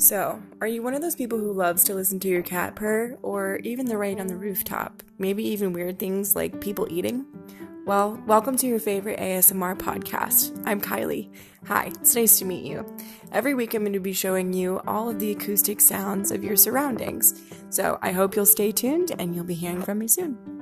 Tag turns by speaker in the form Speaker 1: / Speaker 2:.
Speaker 1: So, are you one of those people who loves to listen to your cat purr, or even the rain on the rooftop? Maybe even weird things like people eating? Well, welcome to your favorite ASMR podcast. I'm Kylie. Hi, it's nice to meet you. Every week I'm going to be showing you all of the acoustic sounds of your surroundings. So I hope you'll stay tuned and you'll be hearing from me soon.